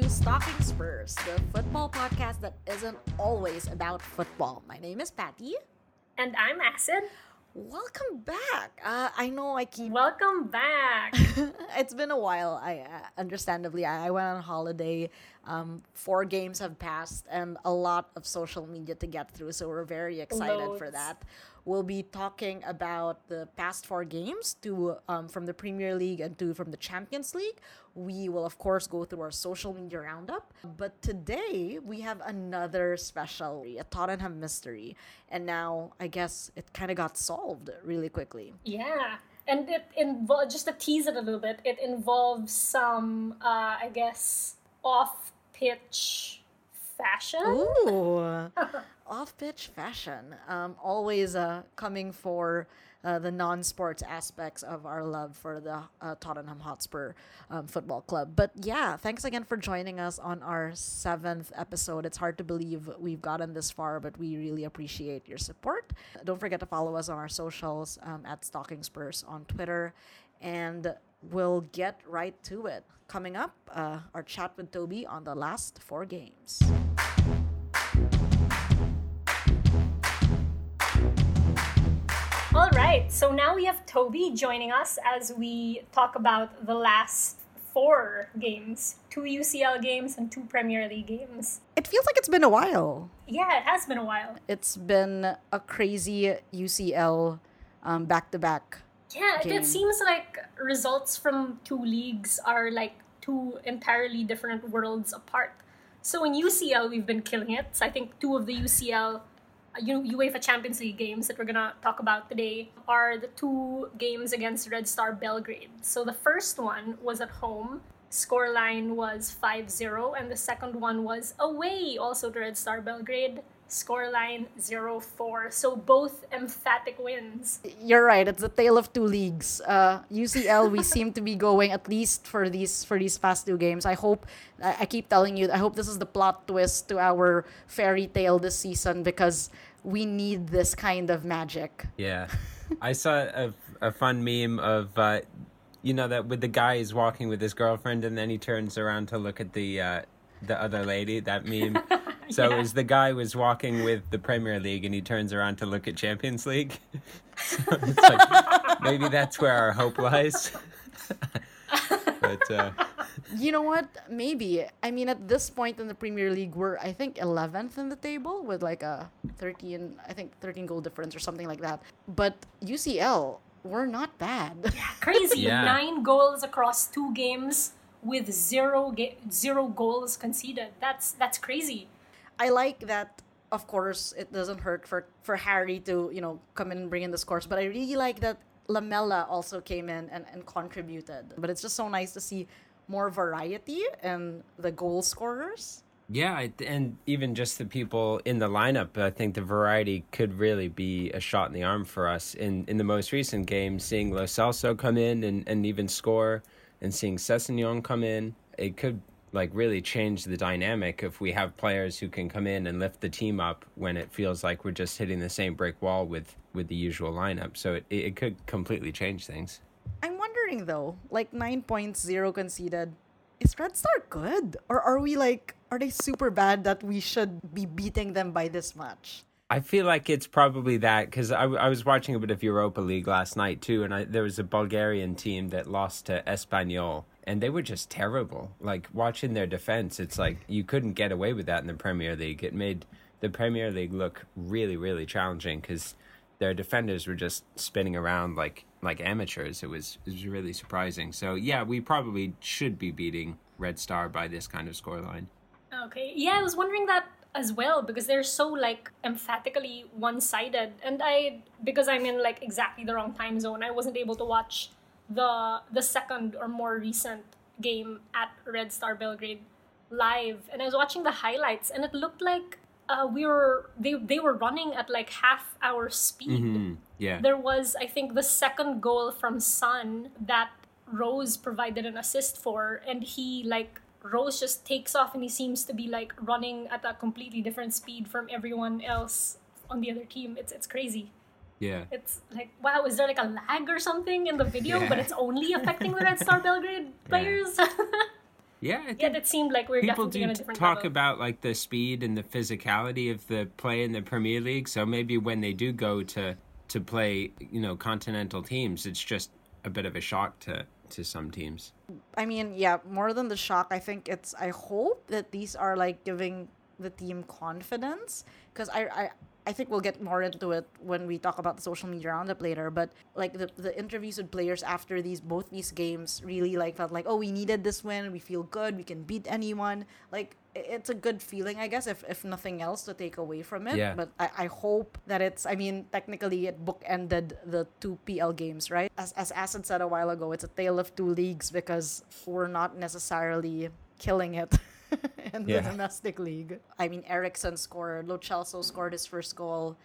to Stalking Spurs, the football podcast that isn't always about football. My name is Patty. And I'm Acid. Welcome back. Uh, I know I keep. Welcome back. it's been a while. I uh, understandably I, I went on holiday. Um, four games have passed and a lot of social media to get through, so we're very excited for that. We'll be talking about the past four games, two um, from the Premier League and two from the Champions League. We will, of course, go through our social media roundup. But today, we have another special, a Tottenham mystery. And now, I guess it kind of got solved really quickly. yeah. And it involves, just to tease it a little bit, it involves some, uh, I guess, off pitch fashion. Ooh, off pitch fashion. Um, always uh, coming for uh, the non sports aspects of our love for the uh, Tottenham Hotspur um, Football Club. But yeah, thanks again for joining us on our seventh episode. It's hard to believe we've gotten this far, but we really appreciate your support. Don't forget to follow us on our socials um, at Stalking Spurs on Twitter. And we'll get right to it. Coming up, uh, our chat with Toby on the last four games. All right. So now we have Toby joining us as we talk about the last four games two UCL games and two Premier League games. It feels like it's been a while. Yeah, it has been a while. It's been a crazy UCL um, back-to-back. Yeah, game. it seems like results from two leagues are like two entirely different worlds apart. So in UCL, we've been killing it. So I think two of the UCL, uh, U- UEFA Champions League games that we're gonna talk about today are the two games against Red Star Belgrade. So the first one was at home. Scoreline was 5-0 and the second one was away also to Red Star Belgrade. Scoreline 0-4. So both emphatic wins. You're right. It's a tale of two leagues. Uh, UCL, we seem to be going at least for these for these past two games. I hope. I I keep telling you. I hope this is the plot twist to our fairy tale this season because we need this kind of magic. Yeah. I saw a, a fun meme of, uh, you know, that with the guy who's walking with his girlfriend and then he turns around to look at the uh, the other lady, that meme. So Yeah. it was the guy was walking with the Premier League and he turns around to look at Champions League. so it's like, maybe that's where our hope lies. but uh, You know what? Maybe. I mean, at this point in the Premier League, we're I think 11th in the table with like a 13, I think 13 goal difference or something like that. But UCL, we're not bad. crazy Yeah. nine goals across two games with zero ga- zero goals conceded that's that's crazy I like that. Of course, it doesn't hurt for for Harry to you know come in and bring in the scores, but I really like that Lamela also came in and, and contributed. But it's just so nice to see more variety in the goal scorers. Yeah, and even just the people in the lineup, I think the variety could really be a shot in the arm for us. In in the most recent game, seeing Lo Celso come in and, and even score, and seeing Sessegnon come in, it could like really change the dynamic if we have players who can come in and lift the team up when it feels like we're just hitting the same brick wall with with the usual lineup. So it it could completely change things. I'm wondering though, like nine points, zero conceded. Is Red Star good, or are we like are they super bad that we should be beating them by this much? I feel like it's probably that because I, I was watching a bit of Europa League last night too, and I, there was a Bulgarian team that lost to Espanyol, and they were just terrible. Like watching their defense, it's like you couldn't get away with that in the Premier League. It made the Premier League look really, really challenging because their defenders were just spinning around like like amateurs. It was it was really surprising. So yeah, we probably should be beating Red Star by this kind of scoreline. okay yeah i was wondering that as well because they're so like emphatically one-sided and i because i'm in like exactly the wrong time zone i wasn't able to watch the the second or more recent game at red star belgrade live and i was watching the highlights and it looked like uh, we were they, they were running at like half our speed. Mm, yeah. there was i think the second goal from sun that rose provided an assist for and he like rose just takes off and he seems to be like running at a completely different speed from everyone else on the other team. It's it's crazy Yeah. it's like wow is there like a lag or something in the video but it's only affecting the red star belgrade players Yeah, I think Yeah, that seemed like we are people definitely do on different talk level. about like the speed and the physicality of the play in the Premier League. So maybe when they do go to to play, you know, continental teams, it's just a bit of a shock to to some teams. I mean, yeah, more than the shock, I think it's. I hope that these are like giving the team confidence because I, I, I think we'll get more into it when we talk about the social media roundup later. But like the the interviews with players after these both these games really like felt like oh we needed this win, we feel good, we can beat anyone. Like it's a good feeling, I guess, if if nothing else to take away from it. Yeah. But I, I hope that it's. I mean, technically, it bookended the two PL games, right? As as Acid said a while ago, it's a tale of two leagues because we're not necessarily killing it in the domestic league. I mean, Eriksen scored, Lo Celso scored his first goal.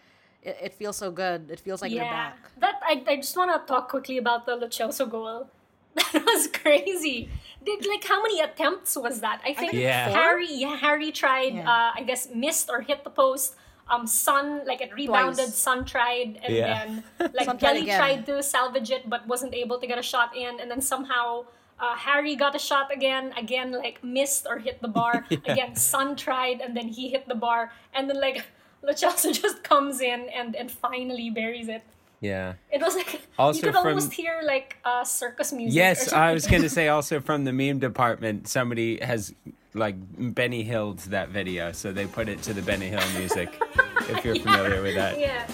It, it feels so good. It feels like they're yeah, back. that I, I just want to talk quickly about the Lo Celso goal. That was crazy. Did like how many attempts was that? I think think Yeah. Harry, yeah, Harry tried. Yeah. Uh, I guess missed or hit the post. Um, Sun like it rebounded. Twice. Sun tried, and Yeah. then like Sun tried tried to salvage it, but wasn't able to get a shot in. And then somehow uh, Harry got a shot again. Again, like missed or hit the bar. Again, Sun tried, and then he hit the bar. And then like Lo Celso just comes in and and finally buries it. Yeah. It was like Also you could from- almost hear like uh, circus music. Yes, I was going to say also from the meme department, somebody has like Benny Hilled that video, so they put it to the Benny Hill music. if you're familiar with that, Yeah.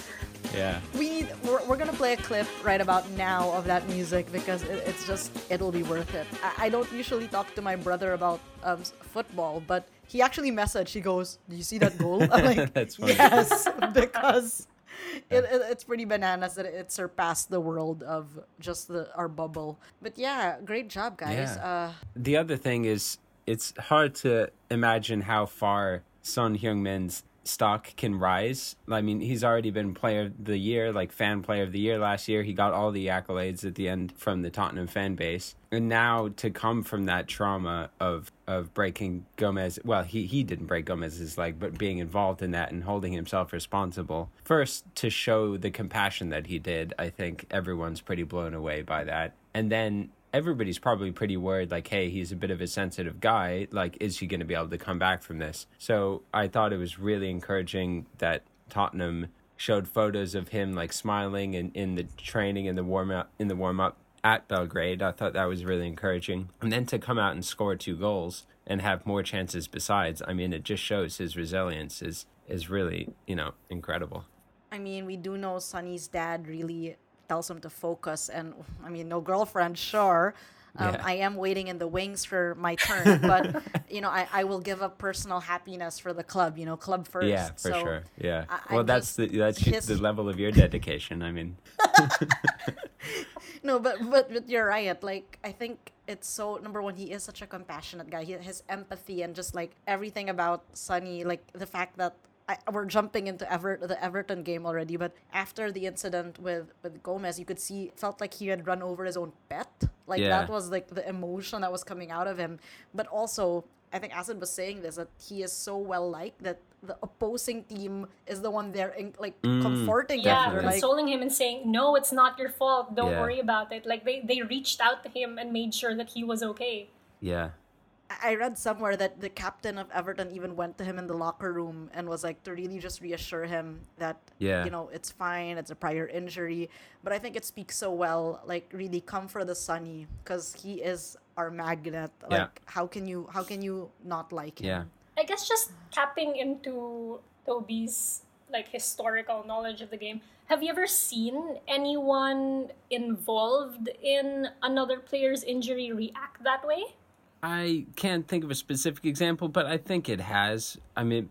Yeah. We we're, we're gonna play a clip right about now of that music because it, it's just it'll be worth it. I, I don't usually talk to my brother about um, football, but he actually messaged. He goes, "Do you see that goal?" I'm like, That's funny. "Yes," because it, it, it's pretty bananas that it surpassed the world of just the our bubble. But yeah, great job, guys. Yeah. Uh, The other thing is, it's hard to imagine how far Son Heung-min's stock can rise. I mean, he's already been player of the year, like fan player of the year last year. He got all the accolades at the end from the Tottenham fan base. And now to come from that trauma of of breaking Gomez, well, he he didn't break Gomez's leg, but being involved in that and holding himself responsible. First to show the compassion that he did, I think everyone's pretty blown away by that. And then everybody's probably pretty worried like hey he's a bit of a sensitive guy. Like is he going to be able to come back from this? So i thought it was really encouraging that tottenham showed photos of him like smiling and in the training and the warm up in the warm up at belgrade. I thought that was really encouraging. And then to come out and score two goals and have more chances besides i mean it just shows his resilience is is really you know incredible. I mean, we do know Sonny's dad really tells him to focus, and I mean, no girlfriend, sure. Um, Yeah. I am waiting in the wings for my turn, but you know, I, I will give up personal happiness for the club. You know, club first. yeah for So, sure yeah I- well I'm that's the that's his- the level of your dedication i mean No, but, but but you're right. Like I think it's so number one. He is such a compassionate guy. He, his empathy and just like everything about Sonny, like the fact that. I, we're jumping into Ever the Everton game already, but after the incident with with Gomez, you could see felt like he had run over his own pet. Like Yeah. that was like the emotion that was coming out of him. But also, I think Acid was saying this that he is so well liked that the opposing team is the one there in, like mm, comforting him. Yeah, They're like, consoling him and saying, "No, it's not your fault. Don't Yeah. worry about it." Like they they reached out to him and made sure that he was okay. yeah I read somewhere that the captain of Everton even went to him in the locker room and was like to really just reassure him that Yeah. you know it's fine, it's a prior injury. But I think it speaks so well, like really come for the Sonny because he is our magnet. Like Yeah. how can you how can you not like him? yeah I guess just tapping into Toby's like historical knowledge of the game. Have you ever seen anyone involved in another player's injury react that way? I can't think of a specific example, but I think it has. I mean,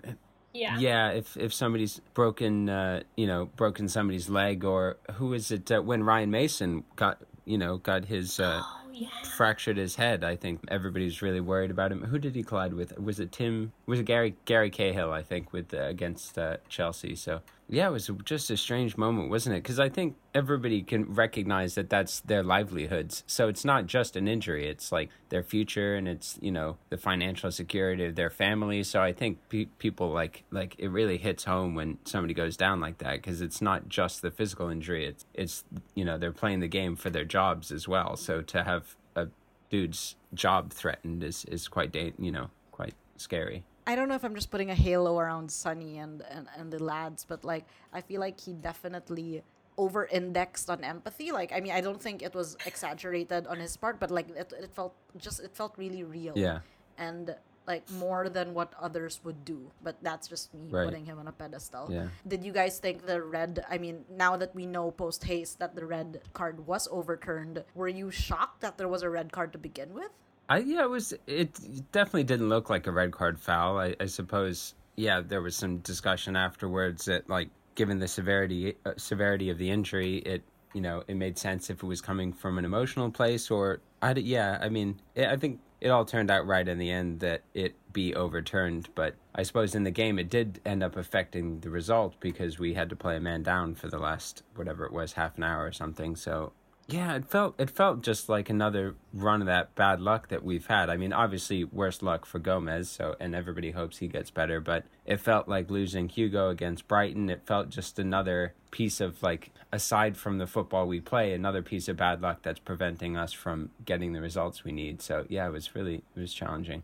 Yeah. yeah, if if somebody's broken, uh, you know, broken somebody's leg, or who is it? Uh, when Ryan Mason got, you know, got his uh, Oh yeah. fractured his head, I think everybody's really worried about him. Who did he collide with? Was it Tim? Was it Gary Gary Cahill? I think with uh, against uh, Chelsea. So yeah, it was just a strange moment, wasn't it? Because I think everybody can recognize that that's their livelihoods. So it's not just an injury; it's like their future and it's you know the financial security of their family. So I think pe- people like like it really hits home when somebody goes down like that because it's not just the physical injury; it's it's you know they're playing the game for their jobs as well. So to have a dude's job threatened is is quite da- you know quite scary. I don't know if I'm just putting a halo around Sonny and, and, and the lads, but like I feel like he definitely over indexed on empathy. Like I mean I don't think it was exaggerated on his part, but like it, it felt just it felt really real. Yeah. And like more than what others would do. But that's just me Right. putting him on a pedestal. Yeah. Did you guys think the red I mean, now that we know post haste that the red card was overturned, were you shocked that there was a red card to begin with? I yeah, it was. It definitely didn't look like a red card foul. I, I suppose. Yeah, there was some discussion afterwards that, like, given the severity uh, severity of the injury, it you know it made sense if it was coming from an emotional place or I yeah. I mean, it, I think it all turned out right in the end that it be overturned. But I suppose in the game it did end up affecting the result because we had to play a man down for the last whatever it was half an hour or something. So yeah, it felt it felt just like another run of that bad luck that we've had. I mean, obviously worse luck for Gomez, so and everybody hopes he gets better, but it felt like losing Hugo against Brighton. It felt just another piece of like aside from the football we play, another piece of bad luck that's preventing us from getting the results we need. So, yeah, it was really it was challenging.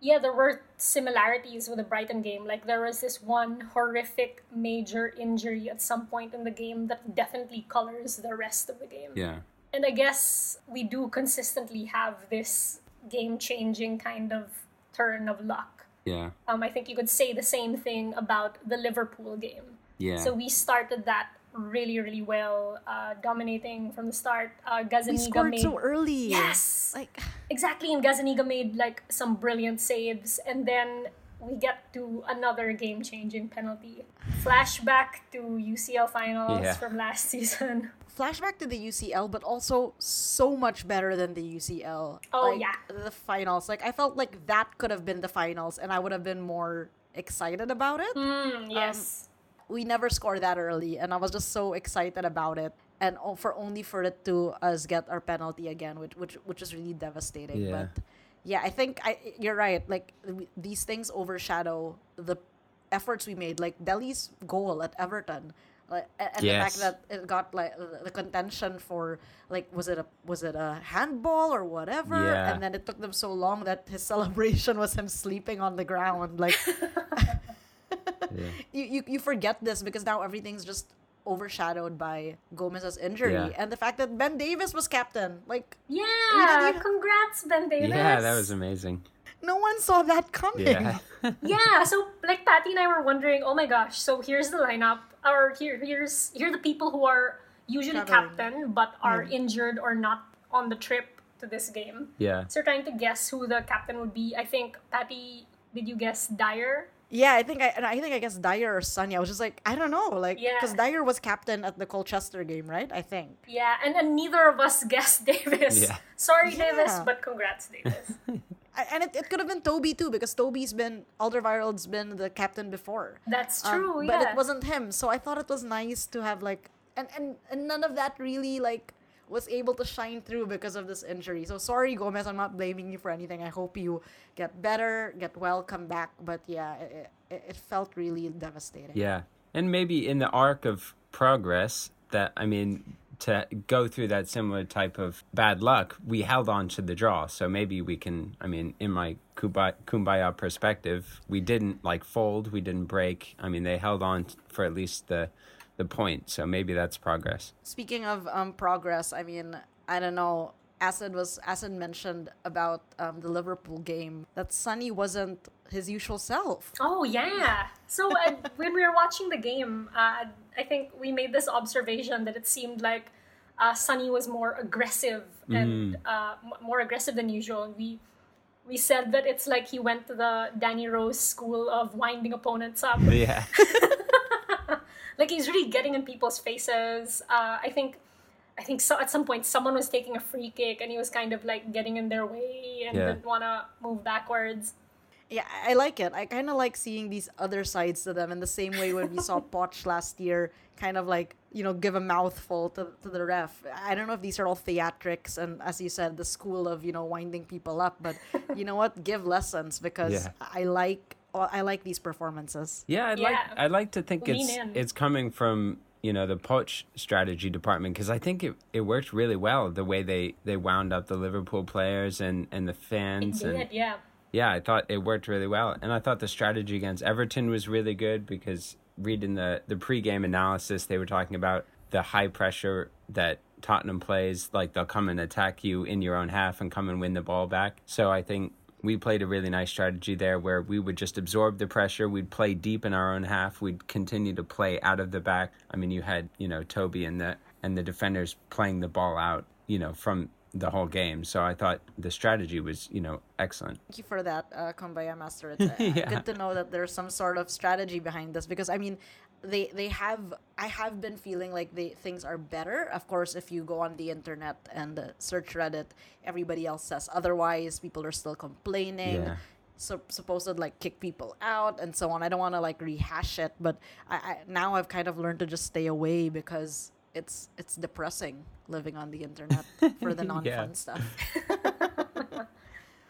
Yeah, there were similarities with the Brighton game. Like there was this one horrific major injury at some point in the game that definitely colors the rest of the game. Yeah. And I guess we do consistently have this game changing kind of turn of luck. Yeah. Um, I think you could say the same thing about the Liverpool game. Yeah. So we started that really, really well, uh, dominating from the start. Uh, We Gazzaniga scored made so early. Yes. Like exactly, and Gazzaniga made like some brilliant saves, and then we get to another game-changing penalty. Flashback to UCL finals Yeah. from last season. flashback to the UCL, but also so much better than the UCL. Oh, Like, yeah. the finals. Like I felt like that could have been the finals, and I would have been more excited about it. Mm, yes. We never scored that early, and I was just so excited about it. And for only for it to us get our penalty again, which which which is really devastating. Yeah. But yeah, I think I you're right. Like these things overshadow the efforts we made. Like Dele's goal at Everton. Like, and the fact that it got like the the contention for like was it a was it a handball or whatever Yeah. and then it took them so long that his celebration was him sleeping on the ground like yeah. you, you you forget this because now everything's just overshadowed by Gomez's injury Yeah. and the fact that Ben Davies was captain. Like yeah, you- congrats, Ben Davies. Yeah, that was amazing. no one saw that coming. Yeah. yeah, so like Patty and I were wondering, oh my gosh, so here's the lineup, or here here's here are the people who are usually Traveling. captain but are injured or not on the trip to this game. yeah. So we're trying to guess who the captain would be. I think Patty, did you guess Dier? Yeah, I think I and I think I guess Dier or Sonny. I was just like, I don't know, like Yeah. because Dier was captain at the Colchester game, right? I think. Yeah, and, and neither of us guessed Davies. Yeah. Sorry, Davies, but congrats, Davies. I, and it, it could have been Toby too because Toby's been Alderweireld's been the captain before. That's Um, true, But yeah. it wasn't him, so I thought it was nice to have like and, and and none of that really like was able to shine through because of this injury. So sorry, Gomez, I'm not blaming you for anything. I hope you get better, get well, come back. But yeah, it, it, felt really devastating. Yeah. And maybe in the arc of progress that I mean to go through that similar type of bad luck, we held on to the draw. So maybe we can I mean in my kumbaya perspective, we didn't like fold, we didn't break. I mean they held on for at least the the point. So maybe that's progress. Speaking of um, progress, I mean, I don't know. Acid was Acid mentioned about um, the Liverpool game that Sonny wasn't his usual self. Oh yeah. So uh, when we were watching the game, uh, I think we made this observation that it seemed like uh, Sonny was more aggressive and uh, m- more aggressive than usual. We we said that it's like he went to the Danny Rose school of winding opponents up. Yeah. like he's really getting in people's faces. Uh, I think. I think so, at some point someone was taking a free kick and he was kind of like getting in their way and Yeah. didn't want to move backwards. Yeah, I I like it. I kind of like seeing these other sides to them in the same way when we saw Poch last year, kind of like, you know, give a mouthful to, to the ref. I don't know if these are all theatrics and, as you said, the school of, you know, winding people up, but you know what? Give lessons because Yeah. I like I like these performances. Yeah, I'd Yeah. like I'd like to think Lean it's in. it's coming from you know the Poch strategy department because I think it, it worked really well the way they they wound up the Liverpool players and and the fans It and did, yeah. yeah, I thought it worked really well, and I thought the strategy against Everton was really good because reading the the pregame analysis, they were talking about the high pressure that Tottenham plays. Like they'll come and attack you in your own half and come and win the ball back. So I think we played a really nice strategy there where we would just absorb the pressure. We'd play deep in our own half. We'd continue to play out of the back. I mean, you had you know Toby and the and the defenders playing the ball out. You know from the whole game. So I thought the strategy was, you know, excellent. Thank you for that, uh, Kumbaya Master. It's uh, Yeah. good to know that there's some sort of strategy behind this because I mean, they they have I have been feeling like they things are better. Of course, if you go on the internet and uh, search Reddit, everybody else says otherwise. People are still complaining. Yeah. So supposed to like kick people out and so on. I don't want to like rehash it, but I, I now I've kind of learned to just stay away because it's it's depressing living on the internet for the non-fun Yeah. stuff.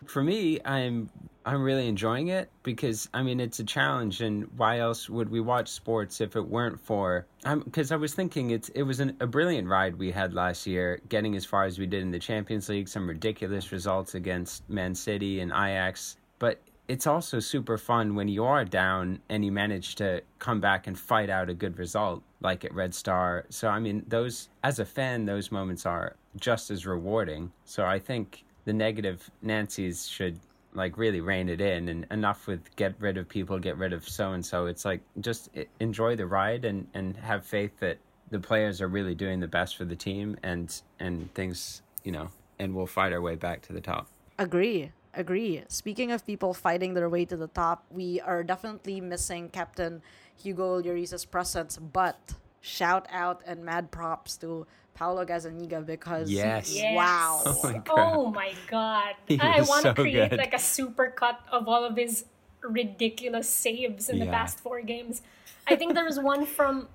For me, I'm I'm really enjoying it because I mean it's a challenge, and why else would we watch sports if it weren't for? Because I was thinking it's it was an, a brilliant ride we had last year, getting as far as we did in the Champions League, some ridiculous results against Man City and Ajax, but it's also super fun when you are down and you manage to come back and fight out a good result, like at Red Star. So I mean, those as a fan, those moments are just as rewarding. So I think the negative Nancy's should like really rein it in and enough with get rid of people, get rid of so and so. It's like just enjoy the ride and and have faith that the players are really doing the best for the team and and things, you know, and we'll fight our way back to the top. Agree. Agree. Speaking of people fighting their way to the top, we are definitely missing Captain Hugo Lloris's presence, but shout out and mad props to Paulo Gazzaniga because Yes. Yes. wow. Oh my God. Oh my god. I want to so create good. like a super cut of all of his ridiculous saves in the past four games. I think there was one from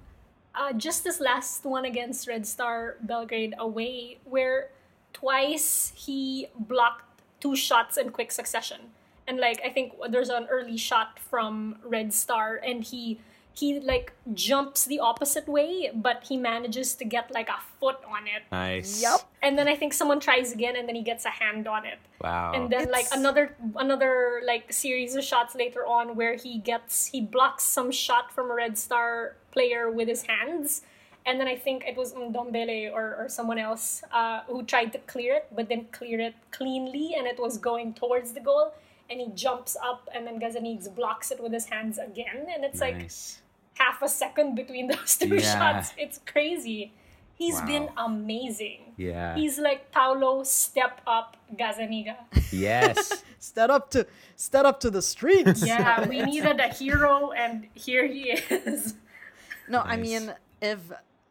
uh, just this last one against Red Star Belgrade away where twice he blocked two shots in quick succession. And like I think there's an early shot from Red Star and he he like jumps the opposite way, but he manages to get like a foot on it. Nice. Yup. And then I think someone tries again and then he gets a hand on it. Wow. And then like another another like series of shots later on where he gets he blocks some shot from a Red Star player with his hands. And then I think it was Ndombele or, or someone else uh, who tried to clear it, but then clear it cleanly, and it was going towards the goal. And he jumps up, and then Gazanigs blocks it with his hands again, and it's like nice. Half a second between those two Yeah. shots. It's crazy. He's Wow. been amazing. Yeah. He's like Paulo step up Gazzaniga. yes. Step up to step up to the streets. Yeah, we needed a hero and here he is. No, I mean, if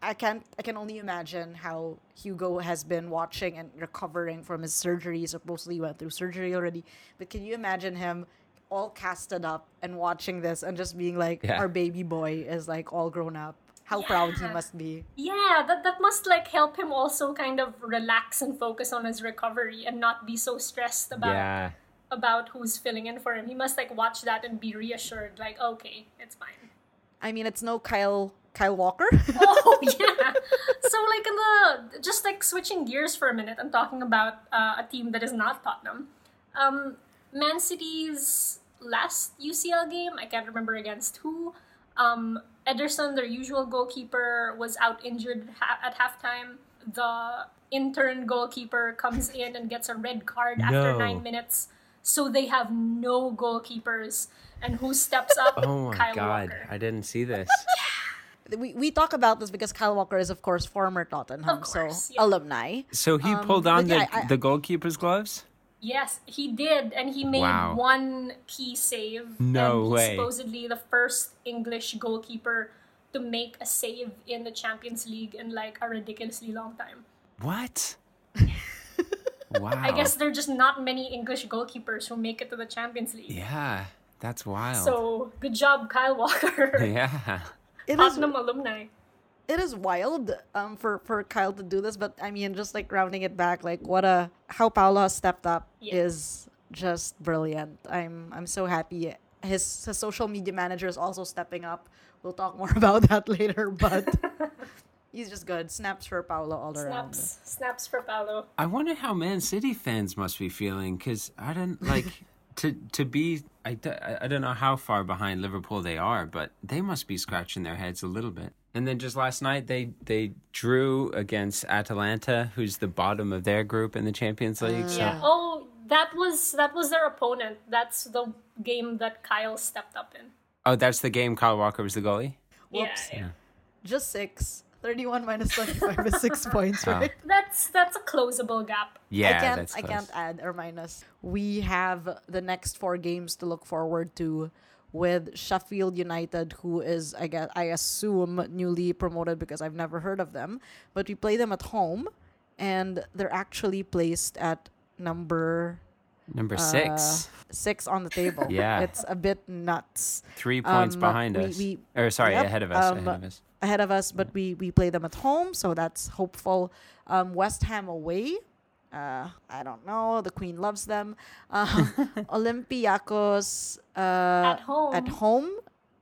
I can, I can only imagine how Hugo has been watching and recovering from his surgery. He supposedly went through surgery already, but can you imagine him all casted up and watching this and just being like, Yeah. "Our baby boy is like all grown up." How proud he must be. Yeah, that, that must like help him also kind of relax and focus on his recovery and not be so stressed about yeah. about who's filling in for him. He must like watch that and be reassured, like, okay, it's fine. I mean, it's no Kyle Kyle Walker. oh yeah. So like in the just like switching gears for a minute and talking about uh, a team that is not Tottenham. Um, Man City's last UCL game, I can't remember against who. Um, Ederson, their usual goalkeeper, was out injured ha- at halftime. The intern goalkeeper comes in and gets a red card after nine minutes. So they have no goalkeepers. And who steps up? Oh my Kyle god. Walker. I didn't see this. we, we talk about this because Kyle Walker is of course former Tottenham, Of course, so yeah. alumni. So he Um, pulled on the yeah, I- the goalkeeper's gloves? Yes, he did, and he made Wow. one key save. No and he's way. Supposedly the first English goalkeeper to make a save in the Champions League in like a ridiculously long time. What? wow. I guess there are just not many English goalkeepers who make it to the Champions League. Yeah. That's wild. So good job, Kyle Walker, yeah. It is Tottenham alumni. It is wild um for for Kyle to do this, but I mean just like rounding it back, like what a how Paulo has stepped up Yeah. is just brilliant. I'm I'm so happy his, his social media manager is also stepping up. We'll talk more about that later, but he's just good. Snaps for Paulo all around. Snaps, snaps for Paulo. I wonder how Man City fans must be feeling because I don't like to to be. I, I don't know how far behind Liverpool they are, but they must be scratching their heads a little bit. And then just last night they they drew against Atalanta, who's the bottom of their group in the Champions mm, League. so Yeah. Oh, that was that was their opponent. That's the game that Kyle stepped up in. oh, that's the game. Kyle Walker was the goalie. Whoops. Yeah, yeah. Just six. 31 minus 25 is six points, oh. right? That's that's a closable gap. Yeah, I can't that's I can't add or minus. We have the next four games to look forward to with Sheffield United, who is I guess I assume newly promoted because I've never heard of them. But we play them at home and they're actually placed at number Number uh, six, six on the table. Yeah. It's a bit nuts. three points um, behind we- us. we- or sorry, Yep, ahead of us. um, ahead of us. ahead of us, but we we play them at home, so that's hopeful. Um, West Ham away. Uh, I don't know. The Queen loves them. Um, Olympiacos uh, At home. At home,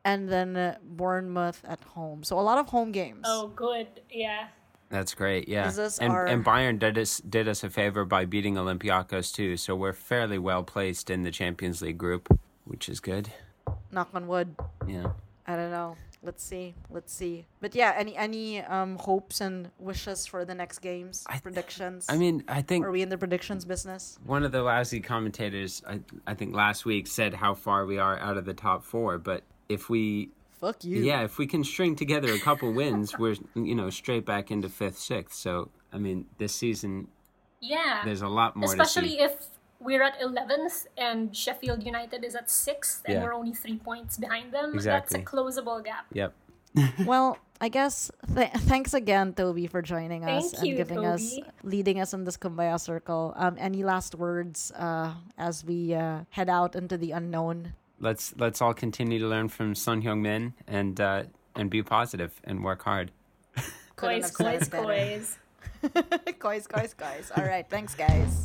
and then uh, Bournemouth at home. So a lot of home games. Oh, good. Yeah. That's great. Yeah, Is this and our- and Bayern did us did us a favor by beating Olympiacos too. So we're fairly well placed in the Champions League group, which is good. Knock on wood. Yeah. I don't know. Let's see. Let's see. But yeah, any any um hopes and wishes for the next games? I- predictions. I mean, I think are we in the predictions business? one of the lousy commentators, I, I think last week, said how far we are out of the top four. But if we, Fuck you. yeah, if we can string together a couple wins, we're you know straight back into fifth, sixth. So I mean, this season Yeah. there's a lot more Especially to see. if we're at 11th and Sheffield United is at 6th and Yeah. we're only 3 points behind them. Exactly. That's a closable gap. Yep. well, I guess th- thanks again, Toby, for joining us Thank and you, giving us, leading us in this Kumbaya circle. Um, any last words uh, as we uh, head out into the unknown? Let's let's all continue to learn from Sun Hyung Min and uh, and be positive and work hard. Couldn't Coys, have said coys, coys. Guys, guys, guys. All right, thanks, guys.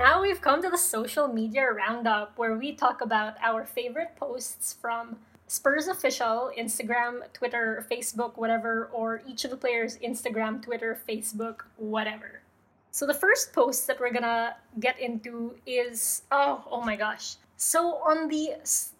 Now we've come to the social media roundup where we talk about our favorite posts from Spurs official, Instagram, Twitter, Facebook, whatever, or each of the players' Instagram, Twitter, Facebook, whatever. So the first post that we're gonna get into is oh oh my gosh. So on the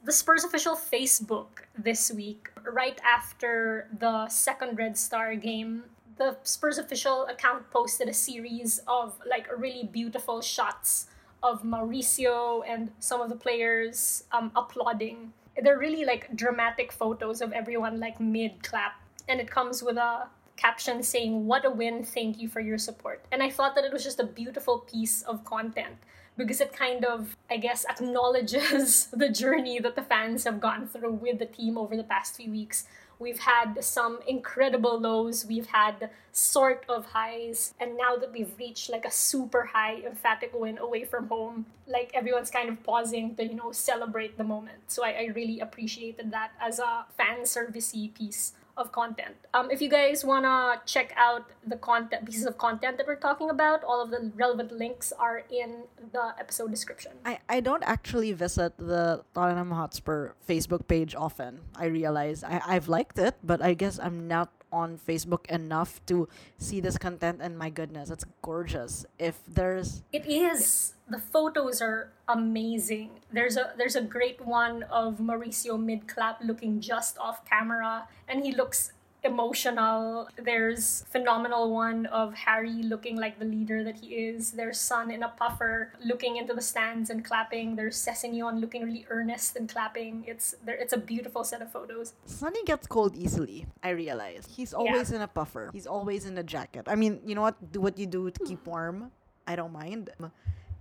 the Spurs official Facebook this week, right after the second Red Star game, the Spurs official account posted a series of like really beautiful shots of Mauricio and some of the players um, applauding. They're really like dramatic photos of everyone like mid clap, and it comes with a caption saying, What a win, thank you for your support. And I thought that it was just a beautiful piece of content because it kind of, I guess, acknowledges the journey that the fans have gone through with the team over the past few weeks. We've had some incredible lows, we've had sort of highs, and now that we've reached like a super high, emphatic win away from home, like everyone's kind of pausing to, you know, celebrate the moment. So I, I really appreciated that as a fan servicey piece of content. Um, if you guys wanna check out the content pieces of content that we're talking about, all of the relevant links are in the episode description. I, I don't actually visit the Tottenham Hotspur Facebook page often. I realize I, I've liked it, but I guess I'm not on Facebook enough to see this content. And my goodness, it's gorgeous. If there's It is. The photos are amazing. There's a there's a great one of Mauricio mid clap looking just off camera and he looks emotional. There's phenomenal one of Harry looking like the leader that he is. There's Son in a puffer looking into the stands and clapping. There's Sessegnon looking really earnest and clapping. It's there it's a beautiful set of photos. Sonny gets cold easily, I realize. He's always in a puffer. He's always in a jacket. I mean, you know what? Do what you do to keep warm. I don't mind.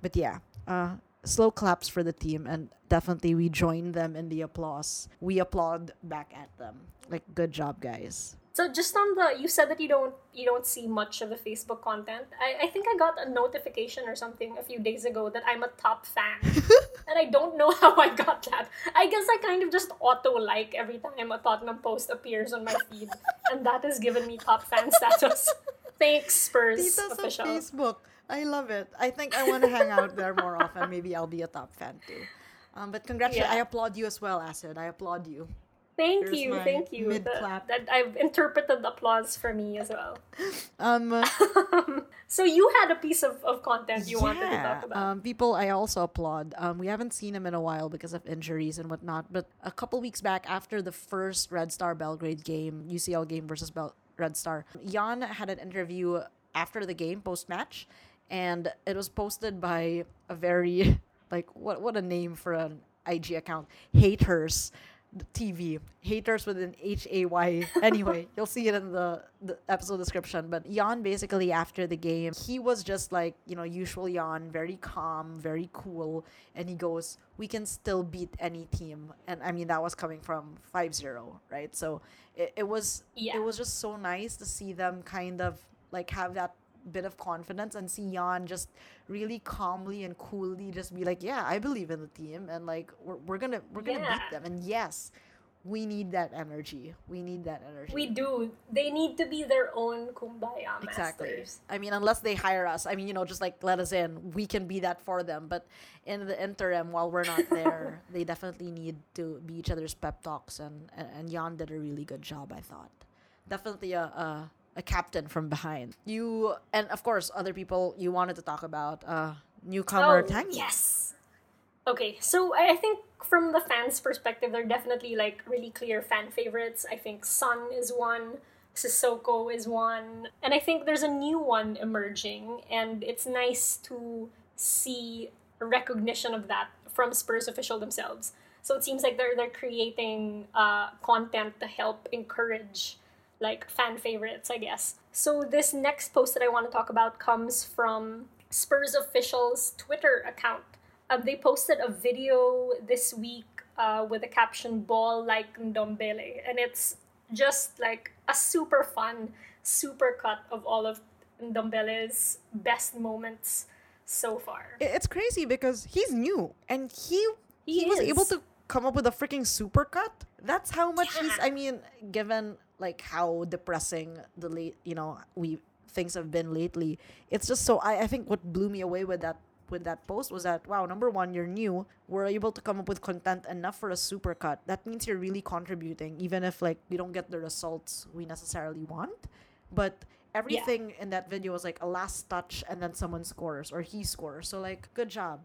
But yeah, uh, slow claps for the team, and definitely we join them in the applause. We applaud back at them. Like, good job, guys. So just on the you said that you don't you don't see much of the Facebook content. I, I think I got a notification or something a few days ago that I'm a top fan. and I don't know how I got that. I guess I kind of just auto like every time a Tottenham post appears on my feed. and that has given me top fan status. Thanks, Spurs Titas official. Facebook. I love it. I think I want to hang out there more often. Maybe I'll be a top fan too. Um, but congratulations. Yeah. I applaud you as well, Acid. I applaud you. Thank Here's you, thank you. mid That, I've interpreted the applause for me as well. Um, So you had a piece of, of content you wanted to talk about. Um, people I also applaud. Um, we haven't seen him in a while because of injuries and whatnot. But a couple weeks back, after the first Red Star Belgrade game, UCL game versus Bel- Red Star, Jan had an interview after the game, post match, and it was posted by a very like what what a name for an IG account, haters. TV haters with an H A Y. Anyway, you'll see it in the, the episode description. But Jan basically after the game, he was just like you know usual Jan, very calm, very cool, and he goes, "We can still beat any team." And I mean that was coming from 5-0, right? So it, it was Yeah. it was just so nice to see them kind of like have that bit of confidence and see Jan just really calmly and coolly just be like, yeah, I believe in the team and like we're, we're gonna we're gonna Yeah. beat them and yes, we need that energy. We need that energy. we do. They need to be their own kumbaya Exactly. masters. I mean, unless they hire us, I mean, you know, just like let us in, we can be that for them. But in the interim, while we're not there, they definitely need to be each other's pep talks, and and, and Jan did a really good job, I thought. Definitely a, a a captain from behind. You and of course other people you wanted to talk about. Uh, newcomer Oh, Tanguy. yes. Okay, so I I think from the fans' perspective, they're definitely like really clear fan favorites. I think Sun is one, Sissoko is one, and I think there's a new one emerging, and it's nice to see recognition of that from Spurs official themselves. So it seems like they're they're creating uh, content to help encourage like fan favorites, I guess. So this next post that I want to talk about comes from Spurs official's Twitter account. Um, they posted a video this week uh, with the caption "Ball like Ndombele," and it's just like a super fun, super cut of all of Ndombele's best moments so far. It's crazy because he's new and he he, He was able to come up with a freaking supercut. That's how much he's. I mean, given like how depressing the late you know we things have been lately, it's just so. I I think what blew me away with that with that post was that wow number one you're new. We're able to come up with content enough for a supercut. That means you're really contributing even if like we don't get the results we necessarily want. But everything in that video was like a last touch and then someone scores or he scores. So like good job.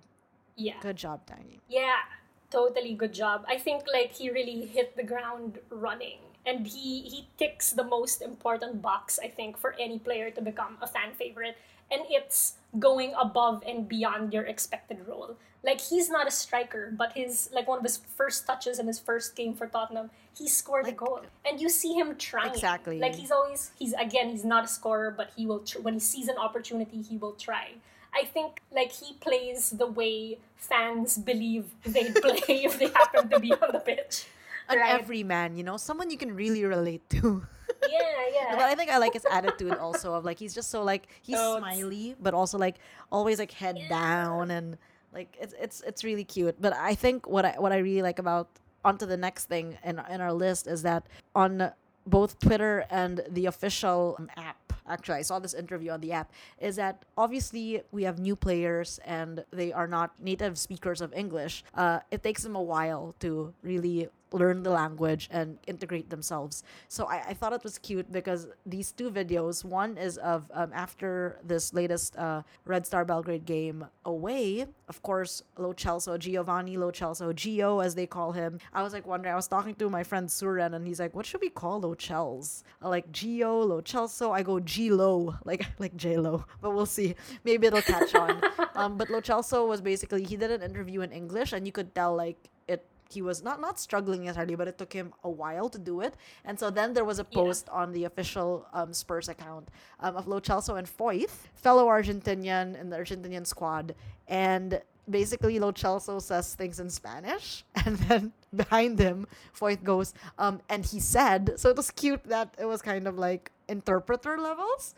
Yeah. good job danny. Yeah, totally good job. I think like he really hit the ground running and he he ticks the most important box I think for any player to become a fan favorite and it's going above and beyond your expected role. Like he's not a striker, but his like one of his first touches in his first game for Tottenham, he scored Like- a goal, and you see him trying. Exactly. Like he's always he's again he's not a scorer, but he will tr- when he sees an opportunity, he will try. I think like he plays the way fans believe they'd play if they happen to be on the pitch. An Right. everyman you know someone you can really relate to Yeah, yeah. but I think I like his attitude also of like he's just so like he's Totes. smiley but also like always like head down and like it's it's it's really cute. But I think what I what I really like about onto the next thing in in our list is that on both Twitter and the official um, app actually I saw this interview on the app is that obviously we have new players and they are not native speakers of English. Uh, it takes them a while to really learn the language and integrate themselves. So I, I thought it was cute because these two videos, one is of um, after this latest uh, Red Star Belgrade game away, of course, Lo Celso, Giovanni Lo Celso, Gio as they call him. I was like wondering, I was talking to my friend Suren and he's like, what should we call Lo Chels? I like Gio, Lo Celso. I go G Lo, like like J Lo, but we'll see. Maybe it'll catch on. um, but Lo Celso was basically he did an interview in English and you could tell like he was not not struggling necessarily, but it took him a while to do it. And so then there was a Yeah. post on the official um, Spurs account um, of Lo Celso and Foyth, fellow Argentinian in the Argentinian squad, and basically Lo Celso says things in Spanish, and then behind him Foyth goes, um, and he said. So it was cute that it was kind of like interpreter levels.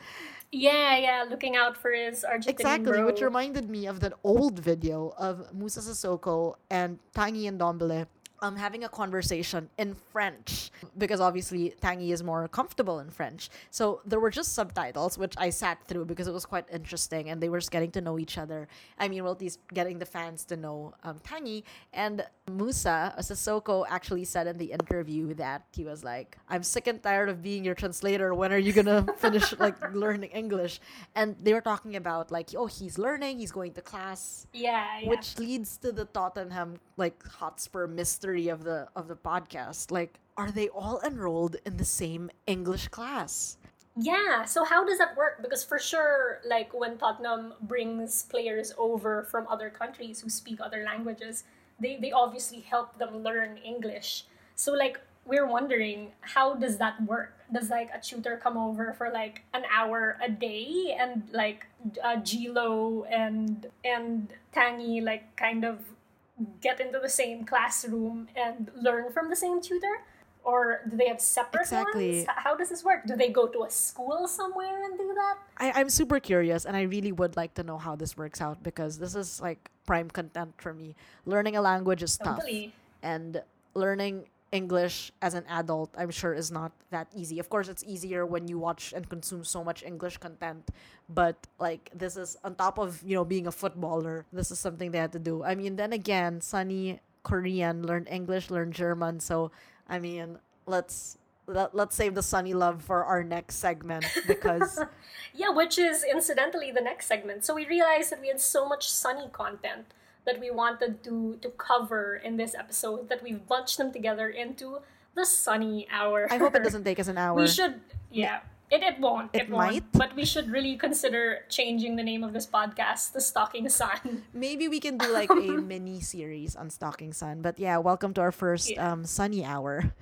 Yeah, yeah, looking out for his Argentinian Exactly, bro. which reminded me of that old video of Musa Sissoko and Tanguy and Dombele um, having a conversation in French because obviously Tanguy is more comfortable in French. So there were just subtitles, which I sat through because it was quite interesting and they were just getting to know each other. I mean, well, at least getting the fans to know um, Tanguy. And Musa, a Sissoko, actually said in the interview that he was like, I'm sick and tired of being your translator. When are you going to finish like learning English? And they were talking about like, oh, he's learning, he's going to class. Yeah, yeah. Which leads to the Tottenham like Hotspur mystery of the of the podcast. Like, are they all enrolled in the same English class? Yeah, so how does that work? Because for sure, like when Tottenham brings players over from other countries who speak other languages, they, they obviously help them learn English. So like we're wondering how does that work? Does like a tutor come over for like an hour a day and like uh, Gilo and and Tanguy like kind of get into the same classroom and learn from the same tutor? Or do they have separate Exactly. ones? How does this work? Do they go to a school somewhere and do that? I, I'm super curious and I really would like to know how this works out because this is like prime content for me. Learning a language is tough. Totally. And learning English as an adult, I'm sure, is not that easy. Of course, it's easier when you watch and consume so much English content, but like this is on top of you know being a footballer. This is something they had to do. I mean, then again, Sonny Korean learned English, learned German. So I mean, let's let, let's save the Sonny love for our next segment because Yeah, which is incidentally the next segment. So we realized that we had so much Sonny content that we wanted to to cover in this episode that we've bunched them together into the Sonny hour. I hope it doesn't take us an hour. We should, yeah. It, it won't. It, It won't. might. But we should really consider changing the name of this podcast to Stalking Sun. Maybe we can do like a mini series on Stalking Sun. But yeah, welcome to our first Yeah. um Sonny hour.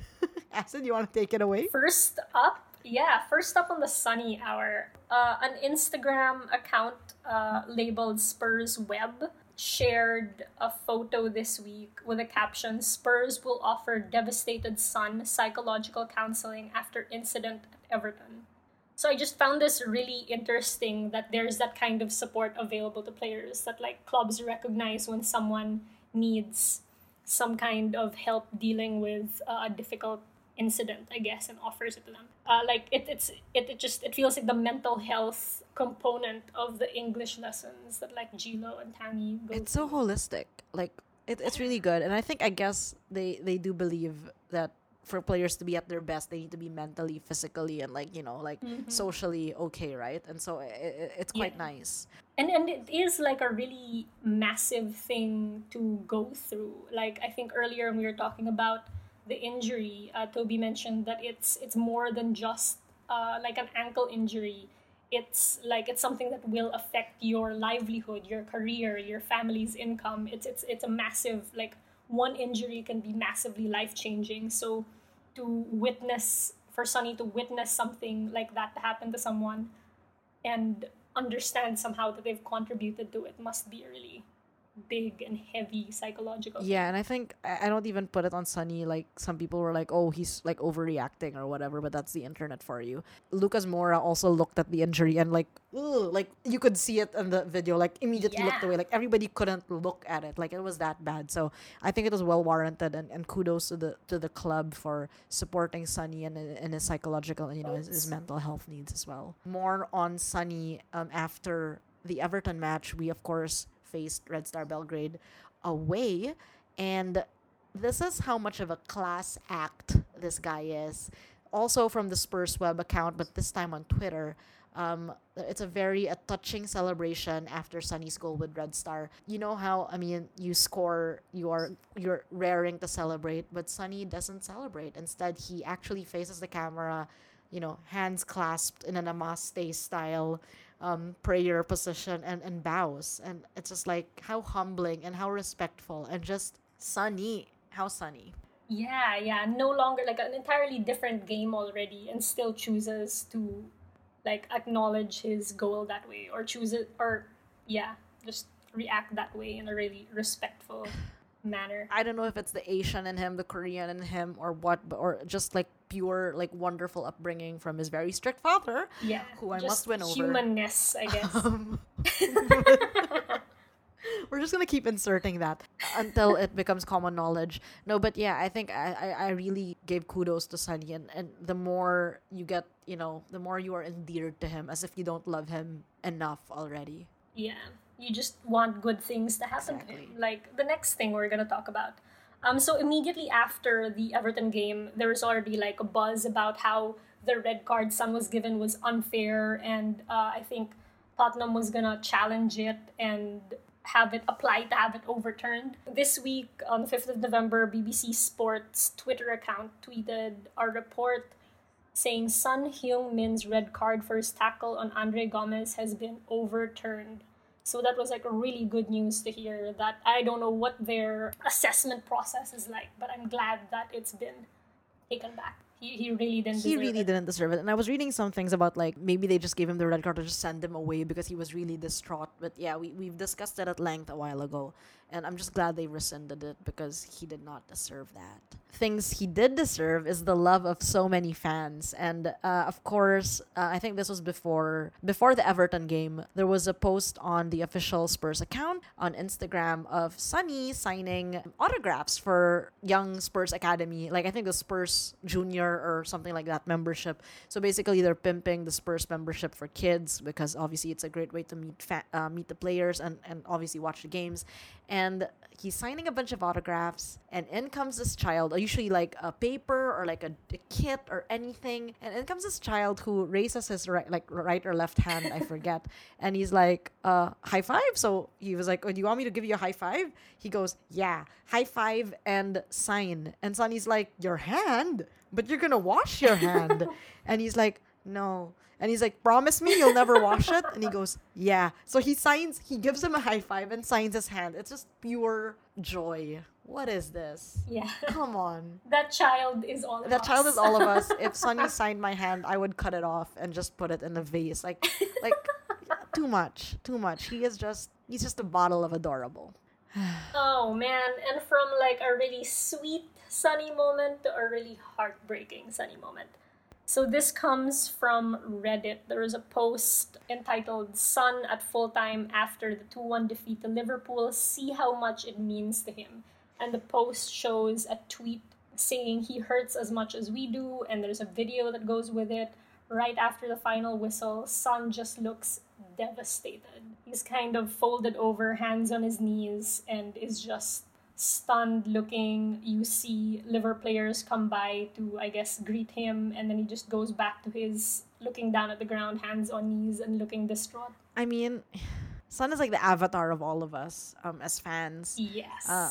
Acid, you want to take it away? First up, yeah, first up on the Sonny hour, uh, an Instagram account uh, labeled Spurs Web shared a photo this week with a caption Spurs will offer devastated Son psychological counseling after incident at Everton. So I just found this really interesting that there's that kind of support available to players that like clubs recognize when someone needs some kind of help dealing with a difficult incident, I guess, and offers it to them. Uh, like it, it's it, it just it feels like the mental health component of the English lessons that like Gilo and Tanguy go. It's so holistic. Like it, it's really good. And I think I guess they they do believe that for players to be at their best, they need to be mentally, physically, and like you know, like socially okay, right? And so it, it's quite Yeah. nice. and and it is like a really massive thing to go through like i think earlier when we were talking about the injury uh, toby mentioned that it's it's more than just uh, like an ankle injury it's like it's something that will affect your livelihood your career your family's income. It's it's it's a massive like one injury can be massively life changing so to witness for Sonny to witness something like that to happen to someone and understand somehow that they've contributed to it must be really big and heavy psychological Yeah, and I think I don't even put it on Sonny. Like some people were like, "Oh, he's like overreacting or whatever," but that's the internet for you. Lucas Moura also looked at the injury and like, ugh, like you could see it in the video. Like immediately looked away. Like everybody couldn't look at it. Like it was that bad. So I think it was well warranted, and, and kudos to the to the club for supporting Sonny and and his psychological and you know his, his mental health needs as well. More on Sonny um, after the Everton match. We of course faced Red Star Belgrade away. And this is how much of a class act this guy is. Also from the Spurs web account, but this time on Twitter. Um, it's a very a touching celebration after Sonny's goal with Red Star. You know how I mean you score, you are you're raring to celebrate, but Sonny doesn't celebrate. Instead, he actually faces the camera, you know, hands clasped in an namaste style um, prayer position and, and bows. And it's just like how humbling and how respectful and just sunny. How sunny. yeah yeah no longer like an entirely different game already and still chooses to like acknowledge his goal that way or choose it or yeah just react that way in a really respectful manner I don't know if it's the Asian in him, the Korean in him, or what, or just like pure, like wonderful upbringing from his very strict father. yeah Who I must win over. humanness i guess Um, We're just gonna keep inserting that until it becomes common knowledge. No, but yeah, I think I, I, I really gave kudos to Sonny, and, and the more you get, you know, the more you are endeared to him, as if you don't love him enough already. Yeah, you just want good things to happen to him. Like the next thing we're gonna talk about. Um, so immediately after the Everton game, there was already like a buzz about how the red card Son was given was unfair, and uh, I think Tottenham was gonna challenge it and have it applied to have it overturned. This week, on the 5th of November, BBC Sports Twitter account tweeted a report saying Son Heung-min's red card for his tackle on André Gomes has been overturned. So that was like really good news to hear that I don't know what their assessment process is like, but I'm glad that it's been taken back. He, he really didn't He deserve really it. didn't deserve it. And I was reading some things about like maybe they just gave him the red card to just send him away because he was really distraught. But yeah, we, we've discussed it at length a while ago. And I'm just glad they rescinded it because he did not deserve that. Things he did deserve is the love of so many fans. And uh, of course, uh, I think this was before before the Everton game. There was a post on the official Spurs account on Instagram of Sonny signing autographs for young Spurs Academy. Like I think the Spurs Junior or something like that membership. So basically, they're pimping the Spurs membership for kids because obviously it's a great way to meet fa- uh, meet the players and and obviously watch the games. And he's signing a bunch of autographs, and in comes this child, uh, usually like a paper or like a, a kit or anything. And in comes this child who raises his right, like right or left hand, I forget, and he's like, uh, high five. So he was like, oh, do you want me to give you a high five? He goes, yeah, high five and sign. And Sonny's like, your hand, but you're gonna wash your hand. and he's like, no. And he's like, promise me you'll never wash it? And he goes, yeah. So he signs, he gives him a high five and signs his hand. It's just pure joy. What is this? Yeah. Come on. that child is all of That child is all of us. If Sonny signed my hand, I would cut it off and just put it in a vase. Like, like, too much, too much. He is just, he's just a bottle of adorable. Oh man, and from like a really sweet Sonny moment to a really heartbreaking Sonny moment. So this comes from Reddit. There was a post entitled Son at full time after the 2-1 defeat to Liverpool. See how much it means to him. And the post shows a tweet saying he hurts as much as we do, and there's a video that goes with it. Right after the final whistle, Son just looks devastated. He's kind of folded over, hands on his knees, and is just stunned looking. You see liver players come by to, I guess, greet him, and then he just goes back to his looking down at the ground, hands on knees, and looking distraught. I mean, Son is like the avatar of all of us um, as fans. Yes. Uh,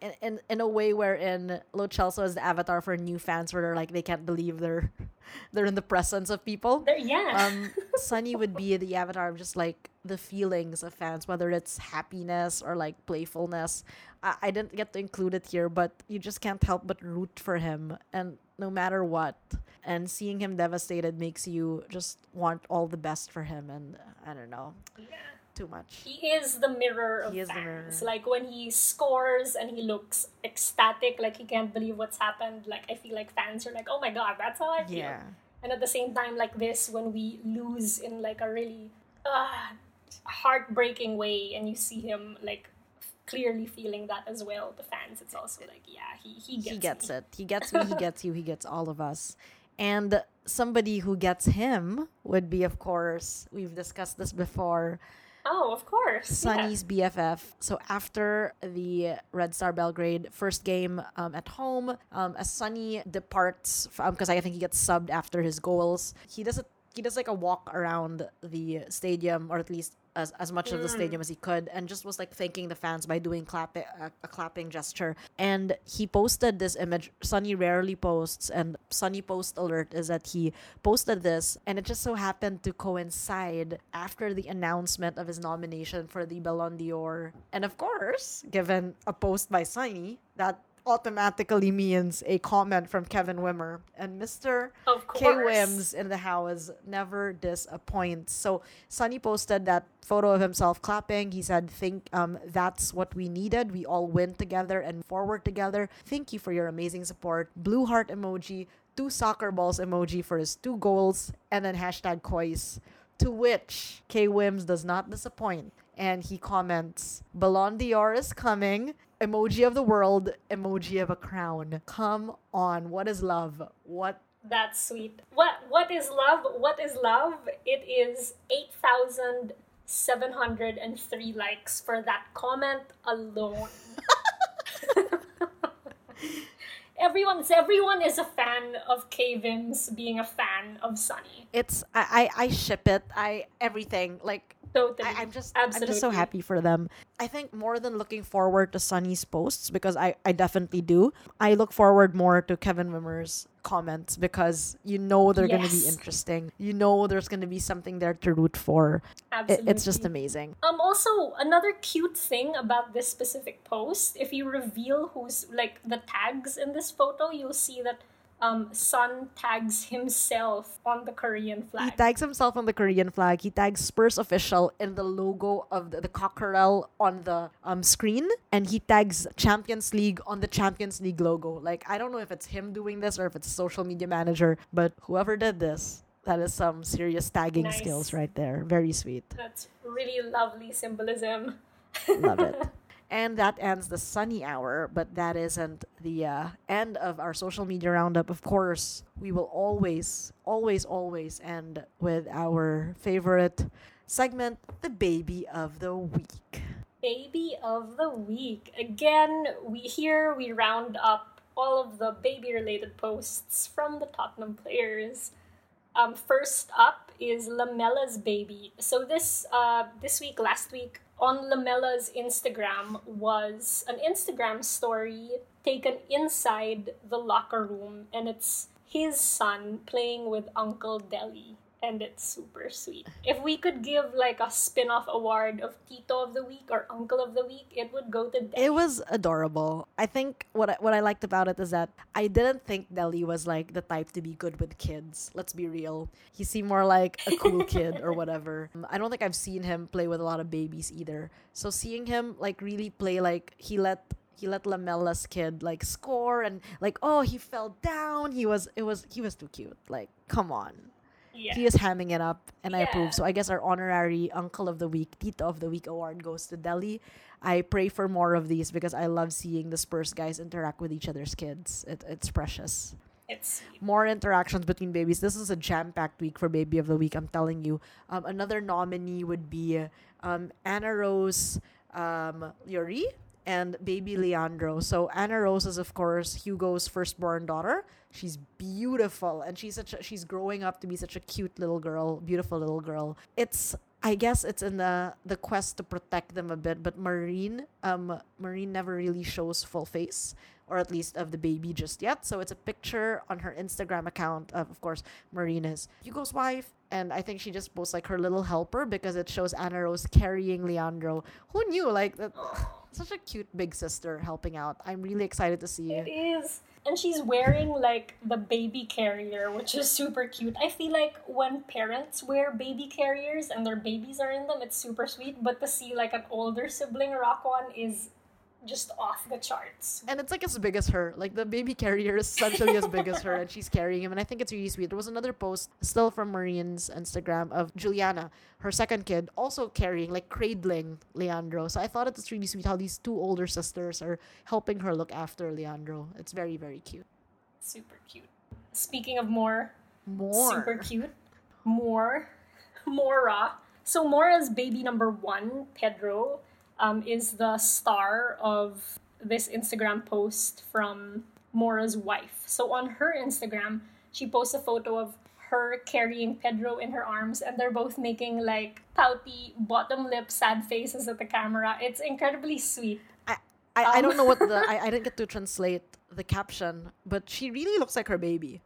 in, in in a way wherein Lo Celso is the avatar for new fans where they're like they can't believe they're they're in the presence of people. There, yeah. Um, Sonny would be the avatar of just like the feelings of fans, whether it's happiness or like playfulness. I, I didn't get to include it here, but you just can't help but root for him, and no matter what. And seeing him devastated makes you just want all the best for him, and I don't know, yeah. too much. He is the mirror of He is the fans. mirror. Like when he scores and he looks ecstatic, like he can't believe what's happened. Like I feel like fans are like, "Oh my god, that's how I feel." Yeah. And at the same time, like this, when we lose in like a really uh, heartbreaking way, and you see him like clearly feeling that as well, the fans, it's also like, yeah, he he gets he gets me. it. He gets me. He gets you. He gets all of us. And somebody who gets him would be, of course, we've discussed this before, Oh, of course. yeah. Sonny's BFF. So after the Red Star Belgrade first game um, at home, um, as Sonny departs, because I think he gets subbed after his goals, he does a he does like a walk around the stadium, or at least as, as much of the mm. stadium as he could, and just was like thanking the fans by doing clapping a, uh, a clapping gesture. And he posted this image. Sonny rarely posts, and Sonny post alert is that he posted this, and it just so happened to coincide after the announcement of his nomination for the Ballon d'Or. And of course, given a post by Sonny that automatically means a comment from Kevin Wimmer. And Mr. Of K. Wims in the house never disappoints. So Sonny posted that photo of himself clapping. He said, "Think um that's what we needed. We all win together and forward together. Thank you for your amazing support." Blue heart emoji, two soccer balls emoji for his two goals, and then hashtag COYS. To which K. Wims does not disappoint. and he comments, Ballon d'Or is coming. Emoji of the world, emoji of a crown. Come on, what is love? What That's sweet. What what is love? What is love? It is 8,703 likes for that comment alone. Everyone's everyone is a fan of Kevin's being a fan of Sonny. it's I, I I ship it. I everything like Totally. I, I'm just I'm just so happy for them. I think more than looking forward to Sonny's posts because I I definitely do. I look forward more to Kevin Wimmer's comments because you know they're going to be interesting. You know there's going to be something there to root for. It, Absolutely. it's just amazing. Um, also, another cute thing about this specific post, if you reveal who's like the tags in this photo, you'll see that um, Son tags himself on the Korean flag. He tags himself on the Korean flag. He tags Spurs official in the logo of the, the cockerel on the um screen, and he tags Champions League on the Champions League logo. Like I don't know if it's him doing this or if it's a social media manager, but whoever did this, that is some serious tagging Nice. skills right there. Very sweet. That's really lovely symbolism. Love it. And that ends the Sonny hour, but that isn't the uh, end of our social media roundup. Of course, we will always, always, always end with our favorite segment, the baby of the week. Baby of the week. Again, we here we round up all of the baby related posts from the Tottenham players. Um, first up is Lamela's baby. So this uh, this week, last week, on Lamela's Instagram was an Instagram story taken inside the locker room, and it's his son playing with Uncle Dele, and it's super sweet. If we could give like a spin-off award of Tito of the Week or Uncle of the Week, it would go to Dele. It was adorable. I think what I, what I liked about it is that I didn't think Dele was like the type to be good with kids. Let's be real. He seemed more like a cool kid or whatever. I don't think I've seen him play with a lot of babies either. So seeing him like really play like he let he let Lamela's kid like score and like oh he fell down. He was it was he was too cute. Like come on. Yeah. He is hamming it up, and I approve. So I guess our honorary Uncle of the Week, Tito of the Week award goes to Dele. I pray for more of these because I love seeing the Spurs guys interact with each other's kids. It, it's precious. It's. More interactions between babies. This is a jam-packed week for Baby of the Week. I'm telling you. Um, another nominee would be um, Anna Rose um, Yuri and baby Leandro. So Anna Rose is of course Hugo's firstborn daughter. She's beautiful and she's such a, she's growing up to be such a cute little girl, beautiful little girl. It's I guess it's in the the quest to protect them a bit, but Marine um Marine never really shows full face or at least of the baby just yet. So it's a picture on her Instagram account of, of course, Marine's Hugo's wife. And I think she just posts like her little helper because it shows Anna Rose carrying Leandro. Who knew? Like, that, such a cute big sister helping out. I'm really excited to see It is. And she's wearing like the baby carrier, which is super cute. I feel like when parents wear baby carriers and their babies are in them, it's super sweet. But to see like an older sibling rock one is just off the charts. And it's like as big as her. Like the baby carrier is essentially as big as her, and she's carrying him. And I think it's really sweet. There was another post still from Marine's Instagram of Giuliana, her second kid, also carrying, like cradling Leandro. So I thought it was really sweet how these two older sisters are helping her look after Leandro. It's very, very cute. Super cute. Speaking of more, More. super cute, more, Moura. So Moura's baby number one, Pedro, um, is the star of this Instagram post from Moura's wife. So on her Instagram, she posts a photo of her carrying Pedro in her arms, and they're both making like pouty, bottom lip, sad faces at the camera. It's incredibly sweet. I, I, I Um. don't know what the I, I didn't get to translate the caption, but she really looks like her baby.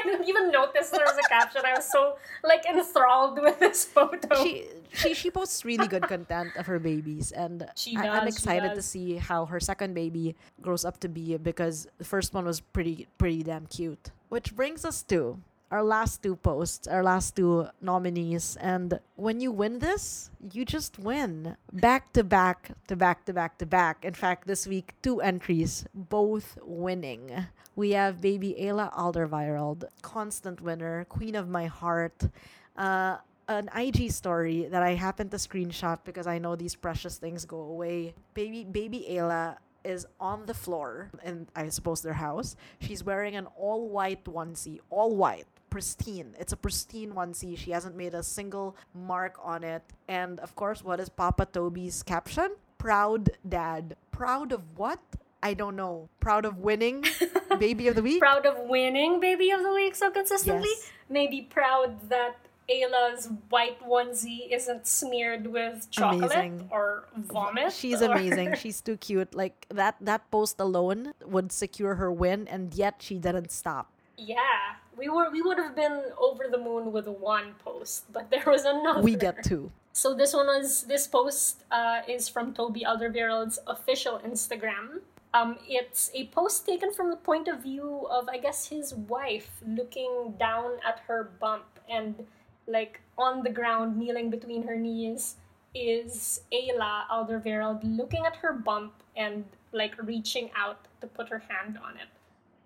I didn't even notice there was a caption. I was so like enthralled with this photo. she she she posts really good content of her babies and She I, I'm does, she excited to see how her second baby grows up to be because the first one was pretty pretty damn cute. Which brings us to our last two posts our last two nominees. And when you win this you just win. Back to back to back to back to back. In fact this week two entries both winning we have baby Ayla Alderweireld constant winner queen of my heart uh, an IG story that I happened to screenshot because I know these precious things go away. Baby baby Ayla is on the floor in I suppose their house. She's wearing an all white onesie, all white, pristine. It's a pristine onesie. She hasn't made a single mark on it. And of course, what is Papa Toby's caption? Proud dad. Proud of what? I don't know. Proud of winning baby of the week? Proud of winning baby of the week so consistently. Yes. Maybe proud that Ayla's white onesie isn't smeared with chocolate Amazing. or vomit. She's or- amazing. She's too cute. Like that that post alone would secure her win and yet she didn't stop. yeah, we were we would have been over the moon with one post, but there was another. We get two. So this one was this post uh, is from Toby Alderweireld's official Instagram. Um, it's a post taken from the point of view of I guess his wife looking down at her bump and like on the ground kneeling between her knees is Ayla Alderweireld looking at her bump and like reaching out to put her hand on it.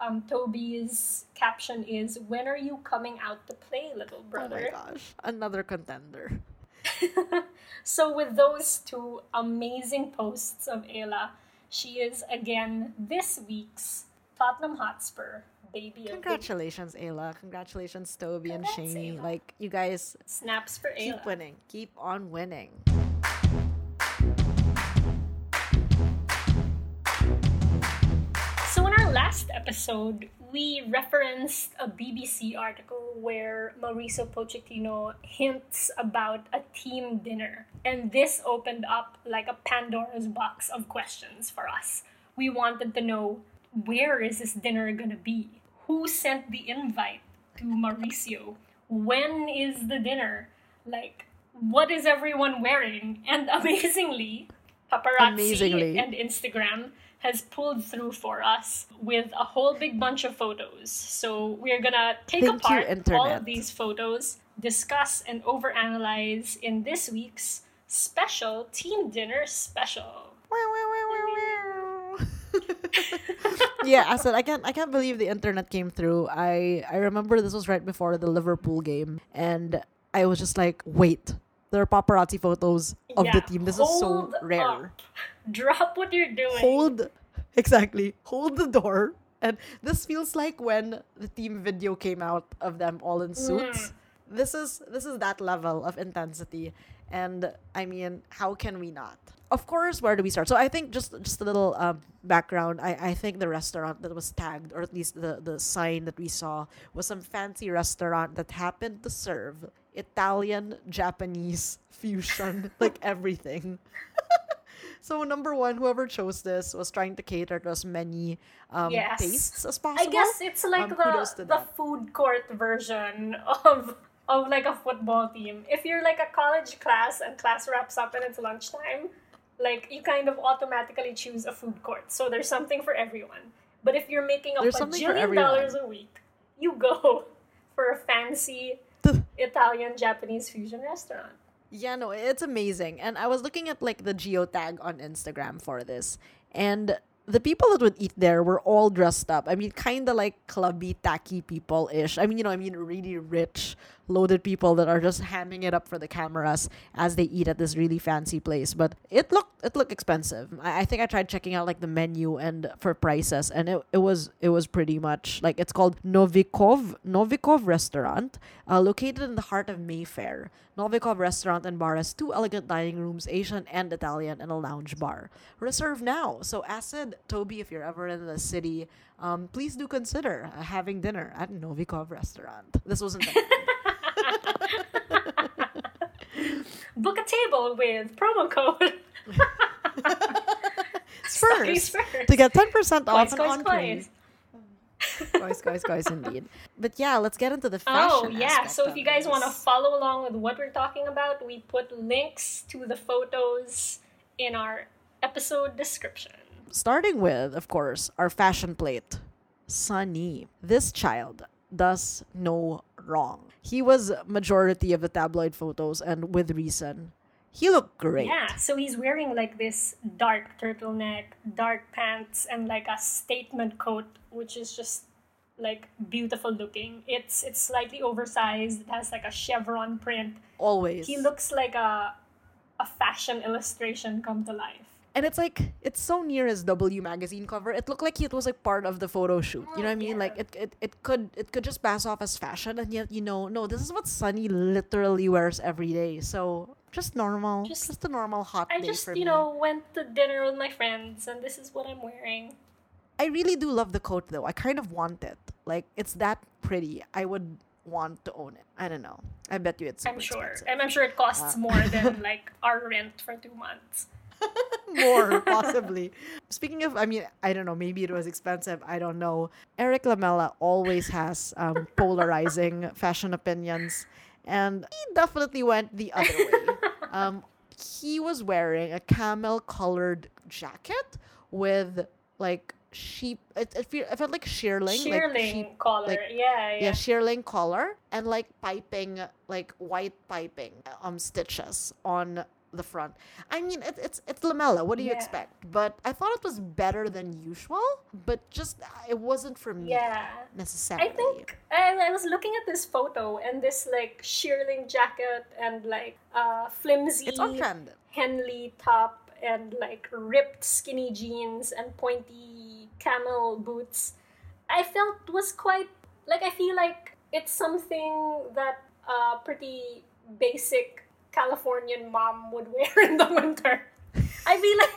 Um, Toby's caption is "When are you coming out to play, little brother? Oh my gosh. Another contender. so with those two amazing posts of Ayla, she is again this week's Tottenham Hotspur baby Congratulations, Ayla. Congratulations, Toby and Shani. Like you guys snaps for Ayla. keep winning. Keep on winning. So in our last episode, we referenced a BBC article where Mauricio Pochettino hints about a team dinner. And this opened up like a Pandora's box of questions for us. We wanted to know where is this dinner going to be? Who sent the invite to Mauricio? When is the dinner? Like, what is everyone wearing? And amazingly, paparazzi Amazingly. and Instagram has pulled through for us with a whole big bunch of photos. So we're gonna take Thank you, apart all of these photos, discuss and overanalyze in this week's special team dinner special. yeah, I said I can't I can't believe the internet came through. I I remember this was right before the Liverpool game and I was just like, wait, there are paparazzi photos of the team. This is so rare. up. Drop what you're doing. Hold exactly. Hold the door. And this feels like when the team video came out of them all in suits. This is this is that level of intensity. And I mean, how can we not? Of course, where do we start? So I think just just a little um, background. I, I think the restaurant that was tagged, or at least the, the sign that we saw, was some fancy restaurant that happened to serve Italian, Japanese fusion, like everything. So number one, whoever chose this was trying to cater to as many um, Yes. tastes as possible. I guess it's like Um, the, the food court version of of like a football team. If you're like a college class and class wraps up and it's lunchtime, like you kind of automatically choose a food court. So there's something for everyone. But if you're making a There's bajillion dollars a week, you go for a fancy Italian Japanese fusion restaurant. Yeah, no, it's amazing. And I was looking at like the geotag on Instagram for this, and the people that would eat there were all dressed up. I mean, kind of like clubby, tacky people ish. I mean, you know, I mean, really rich, loaded people that are just hamming it up for the cameras as they eat at this really fancy place. But it looked it looked expensive. I, I think I tried checking out like the menu and for prices, and it, it was it was pretty much like it's called Novikov Novikov Restaurant, uh, located in the heart of Mayfair. Novikov Restaurant and Bar has two elegant dining rooms, Asian and Italian, and a lounge bar. Reserve now. So, Acid, Toby, if you're ever in the city, um, please do consider uh, having dinner at Novikov Restaurant. This wasn't Book a table with promo code. Spurs Spurs. to get 10% off an guys, entree. guys. Guys, guys, guys, indeed. But yeah, let's get into the oh, fashion. Oh, yeah. So if you guys want to follow along with what we're talking about, we put links to the photos in our episode description. starting with, of course, our fashion plate, Sonny. This child does no wrong. He was majority of the tabloid photos, and with reason. He looked great. Yeah, so he's wearing like this dark turtleneck, dark pants, and like a statement coat, which is just like beautiful looking. It's it's slightly oversized. It has like a chevron print. Always. He looks like a a fashion illustration come to life. And it's like it's so near his W magazine cover. It looked like it was like part of the photo shoot. You know what I mean? Yeah. Like it, it, it could it could just pass off as fashion, and yet you know no, this is what Sonny literally wears every day. So just normal, just, Just- a normal hot I just, you me. know, went to dinner with my friends and this is what I'm wearing. I really do love the coat though. I kind of want it. Like it's that pretty. I would want to own it. I don't know. I bet you it's. I'm sure. expensive. And I'm sure it costs Uh. more than like our rent for two months. more possibly speaking of i mean i don't know maybe it was expensive i don't know Erik Lamela always has um, polarizing fashion opinions and he definitely went the other way um, he was wearing a camel colored jacket with like sheep it, it, feel, it felt like shearling Shearling like sheep collar. like- yeah, yeah. yeah, shearling collar and like piping, like white piping um stitches on the front. I mean, it, it's it's Lamela. What do you Yeah. expect? But I thought it was better than usual. But just uh, it wasn't for me Yeah. necessarily. I think I, I was looking at this photo and this like shearling jacket and like uh flimsy it's on trend. Henley top and like ripped skinny jeans and pointy camel boots. I felt was quite like I feel like it's something that a pretty basic Californian mom would wear in the winter. I feel like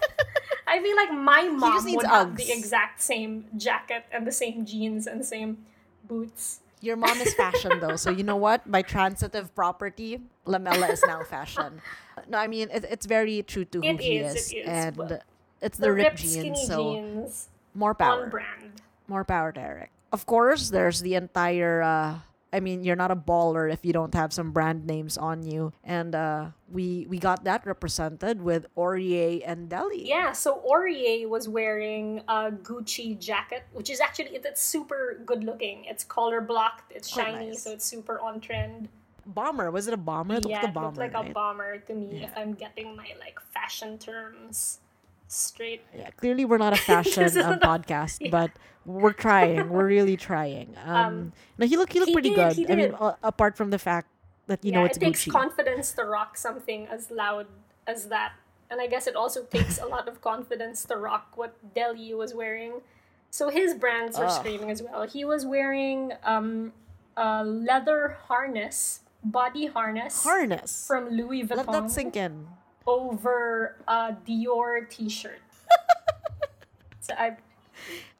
I feel like my mom would have the exact same jacket and the same jeans and the same boots. Your mom is fashion though, so you know what? By transitive property, Lamela is now fashion. No, I mean it, it's very true to who It he is, is, it is, and it's The, the, ripped ripped jeans. so jeans more power. brand. More power Derek. Of course, there's the entire. Uh, I mean, you're not a baller if you don't have some brand names on you, and uh, we we got that represented with Aurier and Dele. Yeah, so Aurier was wearing a Gucci jacket, which is actually it- it's super good looking. It's color blocked, it's Quite shiny, nice. so it's super on trend. Bomber was it a bomber? It looked yeah, like a it bomber. looked like a bomber to me if I'm getting my like fashion terms straight. Yeah, clearly we're not a fashion um, podcast, but we're trying. We're really trying. Um, Um, no, he looked he looked he pretty did, good. I mean, uh, apart from the fact that you yeah, know it's it takes Gucci. confidence to rock something as loud as that. And I guess it also takes a lot of confidence to rock what Dele was wearing. So his brands were Ugh. screaming as well. He was wearing um, a leather harness, body harness Harness. from Louis Vuitton. Let that sink in. Over a Dior t-shirt. so I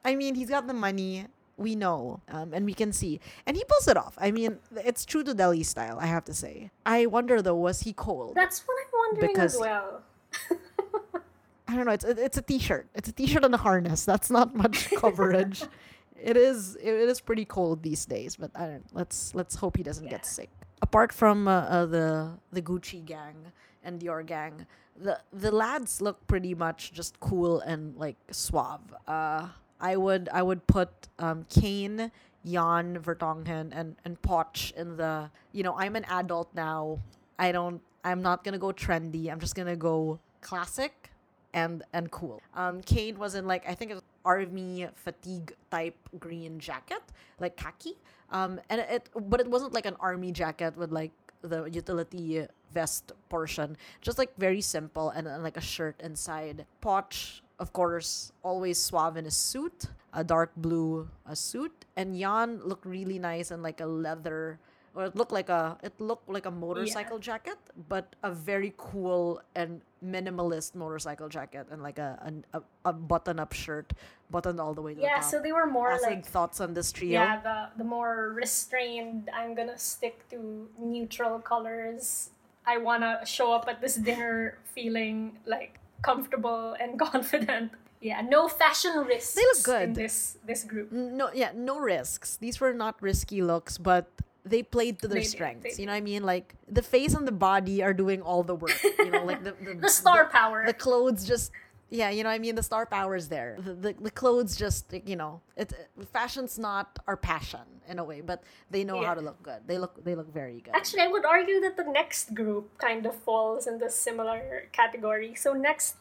I mean, he's got the money. We know, um, and we can see, and he pulls it off. I mean, it's true to Dele style. I have to say. I wonder though, was he cold? that's what I'm wondering Because- as well. I don't know. It's it's a t-shirt. It's a t-shirt and a harness. That's not much coverage. it is it is pretty cold these days, but I don't. Let's let's hope he doesn't Yeah. get sick. Apart from uh, uh, the the Gucci gang and Dior gang, the the lads look pretty much just cool and like suave. Uh, I would I would put um, Kane, Jan Vertonghen, and and Poch in the. You know, I'm an adult now. I don't. I'm not gonna go trendy. I'm just gonna go classic and and cool. Um, Kane was in like I think it was army fatigue type green jacket, like khaki. Um, and it but it wasn't like an army jacket with like the utility vest portion. Just like very simple and, and like a shirt inside. Poch, of course, always suave in a suit, a dark blue a suit, and Jan looked really nice in like a leather. Or it looked like a it looked like a motorcycle jacket, but a very cool and minimalist motorcycle jacket, and like a a, a button up shirt, buttoned all the way to Yeah, the top. so they were more like thoughts on this trio. yeah the the more restrained i'm gonna stick to neutral colors i wanna show up at this dinner feeling like comfortable and confident. Yeah no fashion risks They look good. in this this group. No yeah no risks. These were not risky looks but they played to their They strengths they you know what i mean? Like the face and the body are doing all the work you know like the the, the star the, power. the clothes just yeah you know i mean the star power is there. The, the, the clothes just you know it fashion's not our passion in a way but they know how to look good. They look they look very good. Actually i would argue that the next group kind of falls in the similar category. So next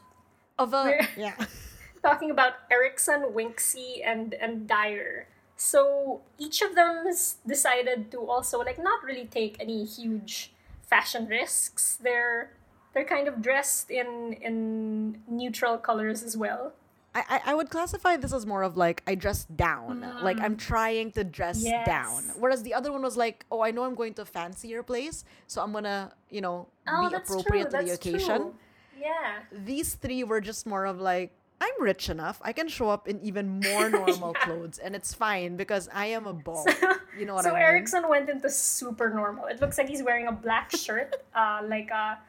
of a yeah. talking about Eriksen, Winksy, and and Dier. So each of them decided to also like not really take any huge fashion risks. They're they're kind of dressed in in neutral colors as well. I, I, would classify this as more of like I dress down. Like I'm trying to dress Yes. down. Whereas the other one was like, oh, I know I'm going to a fancier place, so I'm gonna, you know, Oh, be appropriate true. to the occasion. True. Yeah. These three were just more of like, I'm rich enough. I can show up in even more normal Yeah. clothes, and it's fine because I am a ball. you know what so I mean? So Eriksen went into super normal. It looks like he's wearing a black shirt, uh, like a,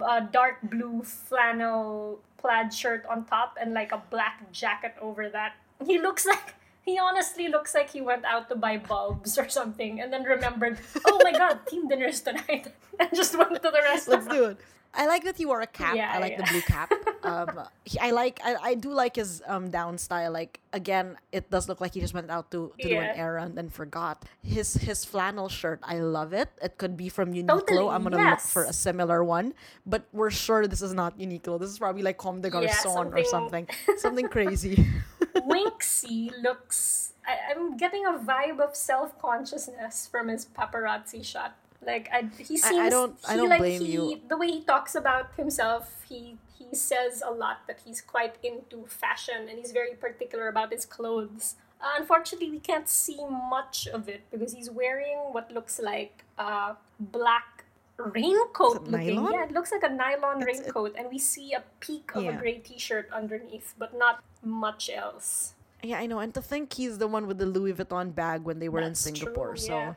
a dark blue flannel plaid shirt on top, and like a black jacket over that. He looks like he honestly looks like he went out to buy bulbs or something, and then remembered, oh my god, team dinner's tonight, and just went to the restaurant. Let's do it. I like that he wore a cap. Yeah, I like yeah. the blue cap. Um, he, I like. I, I do like his um down style. Like again, it does look like he just went out to, to do an errand and forgot his his flannel shirt. I love it. It could be from Uniqlo. Totally, I'm gonna look for a similar one, but we're sure this is not Uniqlo. This is probably like Comme des Yeah, Garçons or something. something- Something crazy. Winksy looks. I, I'm getting a vibe of self consciousness from his paparazzi shot. Like I, he seems. I don't- I he, don't like, blame he, you. The way he talks about himself, he he says a lot that he's quite into fashion and he's very particular about his clothes. Uh, unfortunately, we can't see much of it because he's wearing what looks like a black raincoat. Looking. Yeah, it looks like a nylon It's- it- raincoat, and we see a peak of Yeah. a gray T-shirt underneath, but not much else. Yeah, I know. And to think he's the one with the Louis Vuitton bag when they were That's in true, Singapore. so yeah.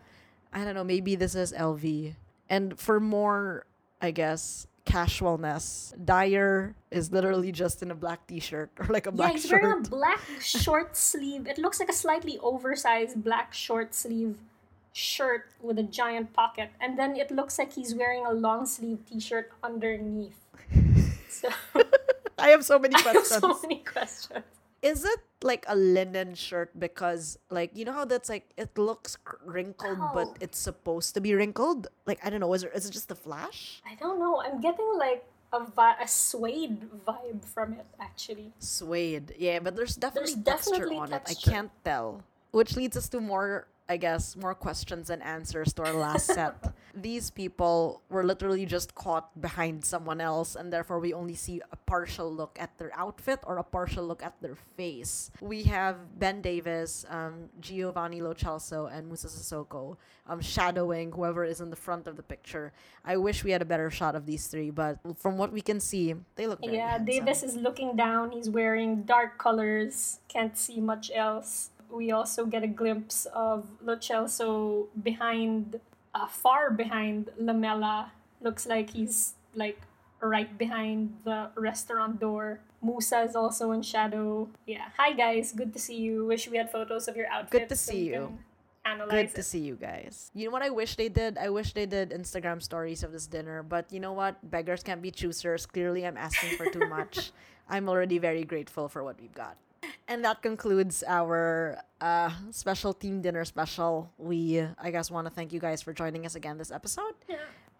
I don't know. Maybe this is LV. And for more, I guess, casualness, Dier is literally just in a black t-shirt or like a black Yeah, he's shirt. wearing a black short sleeve. It looks like a slightly oversized black short sleeve shirt with a giant pocket, and then it looks like he's wearing a long sleeve T-shirt underneath. So I have so many I have questions. so many questions. Is it like a linen shirt because like you know how that's like it looks wrinkled Oh. but it's supposed to be wrinkled? Like I don't know, is it is it just a flash? I don't know. I'm getting like a vi- a suede vibe from it actually. Suede. Yeah, but there's definitely There's texture definitely on it. I can't tell. Which leads us to more, I guess, more questions and answers to our last set. These people were literally just caught behind someone else, and therefore we only see a partial look at their outfit or a partial look at their face. We have Ben Davies, um, Giovani Lo Celso, and Moussa Sissoko um, shadowing whoever is in the front of the picture. I wish we had a better shot of these three, but from what we can see, they look Yeah, handsome. Davies is looking down. He's wearing dark colors. Can't see much else. We also get a glimpse of Lo Celso behind, uh, far behind Lamela. Looks like he's like right behind the restaurant door. Moussa is also in shadow. Yeah. Hi guys, good to see you. Wish we had photos of your outfits. Good to see we you. Good it. to see you guys. You know what I wish they did? I wish they did Instagram stories of this dinner. But you know what? Beggars can't be choosers. Clearly, I'm asking for too much. I'm already very grateful for what we've got. And that concludes our uh, special team dinner special. We, I guess, want to thank you guys for joining us again this episode. Yeah.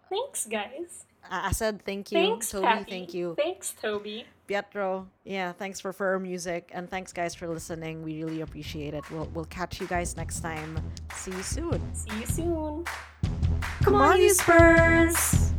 Thanks, guys. I I said thank you. Thanks, Toby, Patty. thank you. Thanks, Toby. Pietro, yeah, thanks for for music. And thanks, guys, for listening. We really appreciate it. We'll, we'll catch you guys next time. See you soon. See you soon. Come on, you Spurs!